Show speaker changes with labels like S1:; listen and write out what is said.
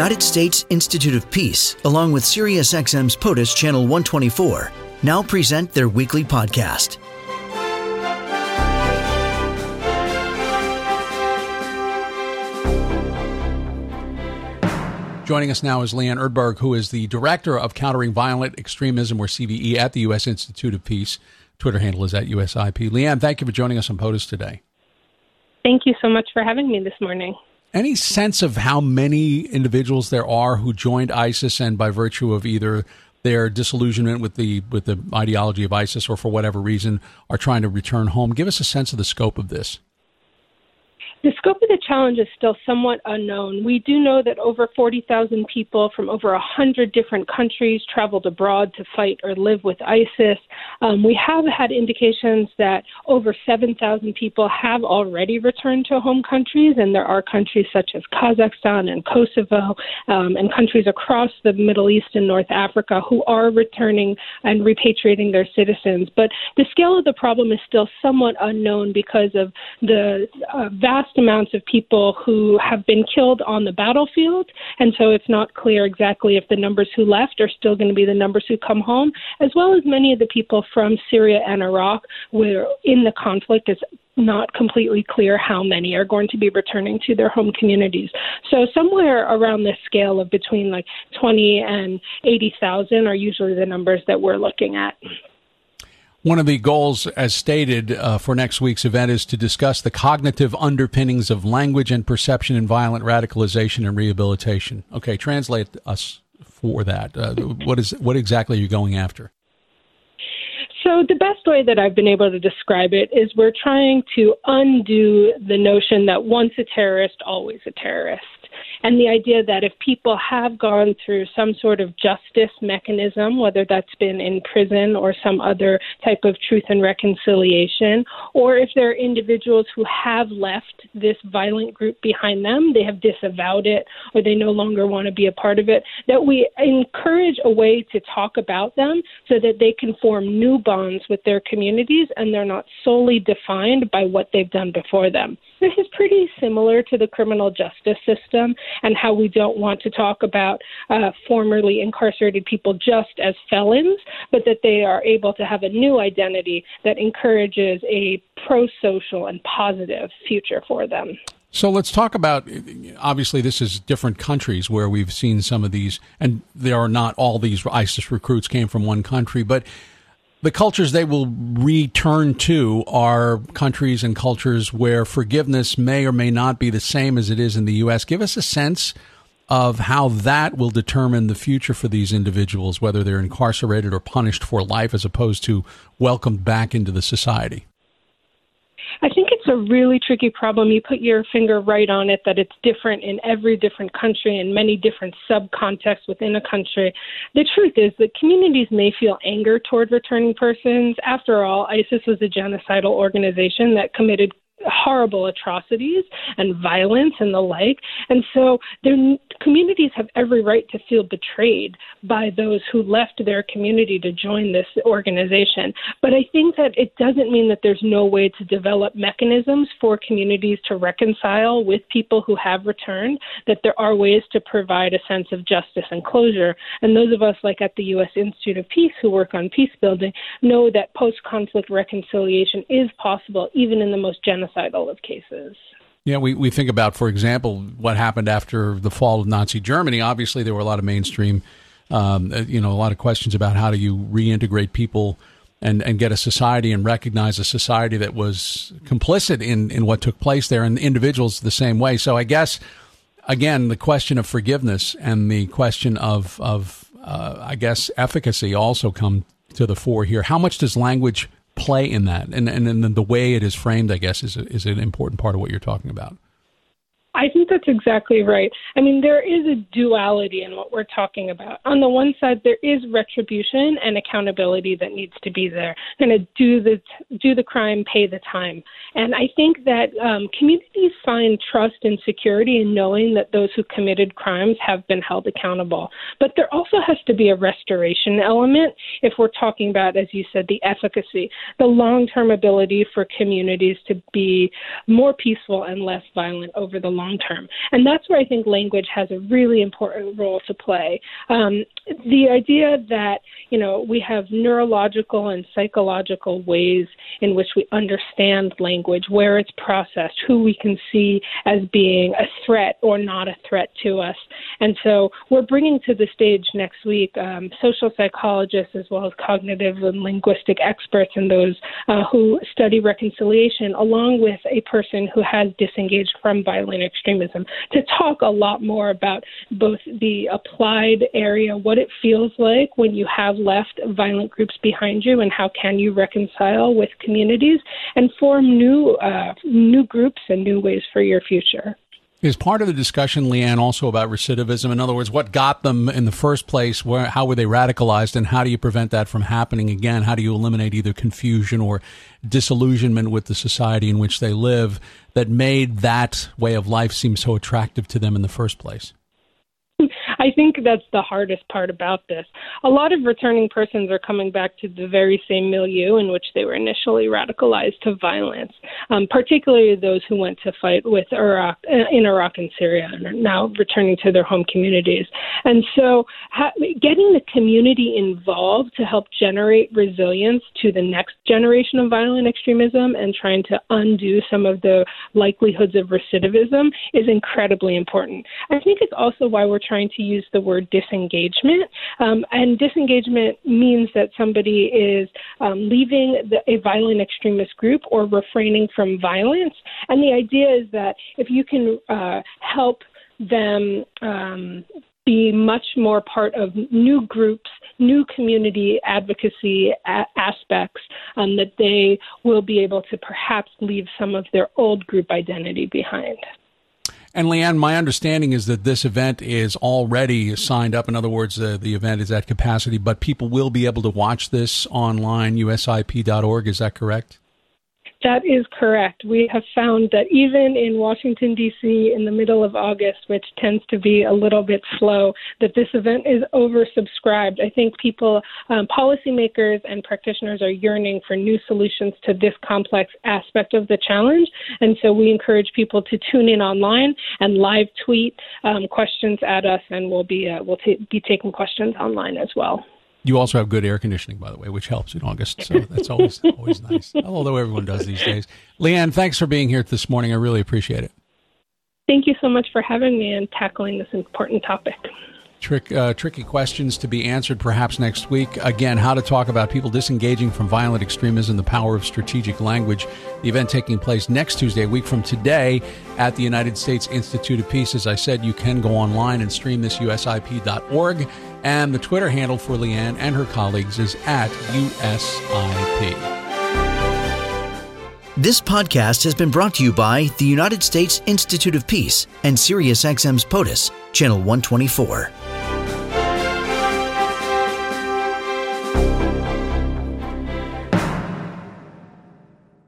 S1: United States Institute of Peace, along with SiriusXM's POTUS Channel 124, now present their weekly podcast.
S2: Joining us now is Leanne Erdberg, who is the Director of Countering Violent Extremism, or CVE, at the U.S. Institute of Peace. Twitter handle is at USIP. Leanne, thank you for joining us on POTUS today.
S3: Thank you so much for having me this morning.
S2: Any sense of how many individuals there are who joined ISIS and by virtue of either their disillusionment with the with the ideology of ISIS or for whatever reason are trying to return home? Give us a sense of the scope of this.
S3: The scope of the challenge is still somewhat unknown. We do know that over 40,000 people from over 100 different countries traveled abroad to fight or live with ISIS. Um, we have had indications that over 7,000 people have already returned to home countries, and there are countries such as Kazakhstan and Kosovo um, and countries across the Middle East and North Africa who are returning and repatriating their citizens. But the scale of the problem is still somewhat unknown because of the uh, vast vast amounts of people who have been killed on the battlefield, and so it's not clear exactly if the numbers who left are still going to be the numbers who come home, as well as many of the people from Syria and Iraq where in the conflict is not completely clear how many are going to be returning to their home communities. So somewhere around this scale of between like 20 and 80,000 are usually the numbers that we're looking at.
S2: One of the goals, as stated uh, for next week's event, is to discuss the cognitive underpinnings of language and perception in violent radicalization and rehabilitation. Okay, translate us for that. Uh, what is what exactly are you going after?
S3: So, the best way that I've been able to describe it is we're trying to undo the notion that once a terrorist, always a terrorist and the idea that if people have gone through some sort of justice mechanism, whether that's been in prison or some other type of truth and reconciliation, or if there are individuals who have left this violent group behind them, they have disavowed it, or they no longer want to be a part of it, that we encourage a way to talk about them so that they can form new bonds with their communities and they're not solely defined by what they've done before them. This is pretty similar to the criminal justice system and how we don't want to talk about uh, formerly incarcerated people just as felons, but that they are able to have a new identity that encourages a pro social and positive future for them.
S2: So let's talk about obviously, this is different countries where we've seen some of these, and there are not all these ISIS recruits came from one country, but the cultures they will return to are countries and cultures where forgiveness may or may not be the same as it is in the U.S. Give us a sense of how that will determine the future for these individuals, whether they're incarcerated or punished for life as opposed to welcomed back into the society.
S3: I think it's a really tricky problem. You put your finger right on it that it's different in every different country and many different sub contexts within a country. The truth is that communities may feel anger toward returning persons. After all, ISIS was a genocidal organization that committed horrible atrocities and violence and the like. And so their communities have every right to feel betrayed by those who left their community to join this organization. But I think that it doesn't mean that there's no way to develop mechanisms for communities to reconcile with people who have returned, that there are ways to provide a sense of justice and closure. And those of us, like at the U.S. Institute of Peace, who work on peace building, know that post conflict reconciliation is possible even in the most genocidal genocidal of cases.
S2: Yeah, we, we think about, for example, what happened after the fall of Nazi Germany. Obviously, there were a lot of mainstream, um, uh, you know, a lot of questions about how do you reintegrate people and, and get a society and recognize a society that was complicit in, in what took place there and individuals the same way. So I guess, again, the question of forgiveness and the question of, of uh, I guess, efficacy also come to the fore here. How much does language play in that, and and, and the way it is framed, I guess, is a, is an important part of what you're talking about.
S3: I think that's exactly right. I mean, there is a duality in what we're talking about. On the one side, there is retribution and accountability that needs to be there. Kind of do the do the crime, pay the time. And I think that um, communities find trust and security in knowing that those who committed crimes have been held accountable. But there also has to be a restoration element if we're talking about, as you said, the efficacy, the long term ability for communities to be more peaceful and less violent over the long long term. And that's where I think language has a really important role to play. Um, the idea that you know we have neurological and psychological ways in which we understand language, where it's processed, who we can see as being a threat or not a threat to us, and so we're bringing to the stage next week um, social psychologists as well as cognitive and linguistic experts and those uh, who study reconciliation, along with a person who has disengaged from violent extremism, to talk a lot more about both the applied area, what it feels like when you have left violent groups behind you, and how can you reconcile with communities and form new uh, new groups and new ways for your future.
S2: Is part of the discussion, Leanne, also about recidivism? In other words, what got them in the first place? Where, how were they radicalized, and how do you prevent that from happening again? How do you eliminate either confusion or disillusionment with the society in which they live that made that way of life seem so attractive to them in the first place?
S3: I think that's the hardest part about this. A lot of returning persons are coming back to the very same milieu in which they were initially radicalized to violence, um, particularly those who went to fight with Iraq uh, in Iraq and Syria and are now returning to their home communities. And so, ha- getting the community involved to help generate resilience to the next generation of violent extremism and trying to undo some of the likelihoods of recidivism is incredibly important. I think it's also why we're trying to use the word disengagement. Um, and disengagement means that somebody is um, leaving the, a violent extremist group or refraining from violence. And the idea is that if you can uh, help them um, be much more part of new groups, new community advocacy a- aspects, um, that they will be able to perhaps leave some of their old group identity behind.
S2: And Leanne, my understanding is that this event is already signed up. In other words, uh, the event is at capacity, but people will be able to watch this online, usip.org. Is that correct?
S3: That is correct. We have found that even in Washington, D.C., in the middle of August, which tends to be a little bit slow, that this event is oversubscribed. I think people, um, policymakers, and practitioners are yearning for new solutions to this complex aspect of the challenge. And so we encourage people to tune in online and live tweet um, questions at us, and we'll be, uh, we'll t- be taking questions online as well.
S2: You also have good air conditioning, by the way, which helps in August. So that's always always nice. Although everyone does these days. Leanne, thanks for being here this morning. I really appreciate it.
S3: Thank you so much for having me and tackling this important topic.
S2: Trick, uh, tricky questions to be answered perhaps next week. Again, how to talk about people disengaging from violent extremism, the power of strategic language. The event taking place next Tuesday, a week from today, at the United States Institute of Peace. As I said, you can go online and stream this usip.org. And the Twitter handle for Leanne and her colleagues is at USIP.
S1: This podcast has been brought to you by the United States Institute of Peace and SiriusXM's POTUS, Channel 124.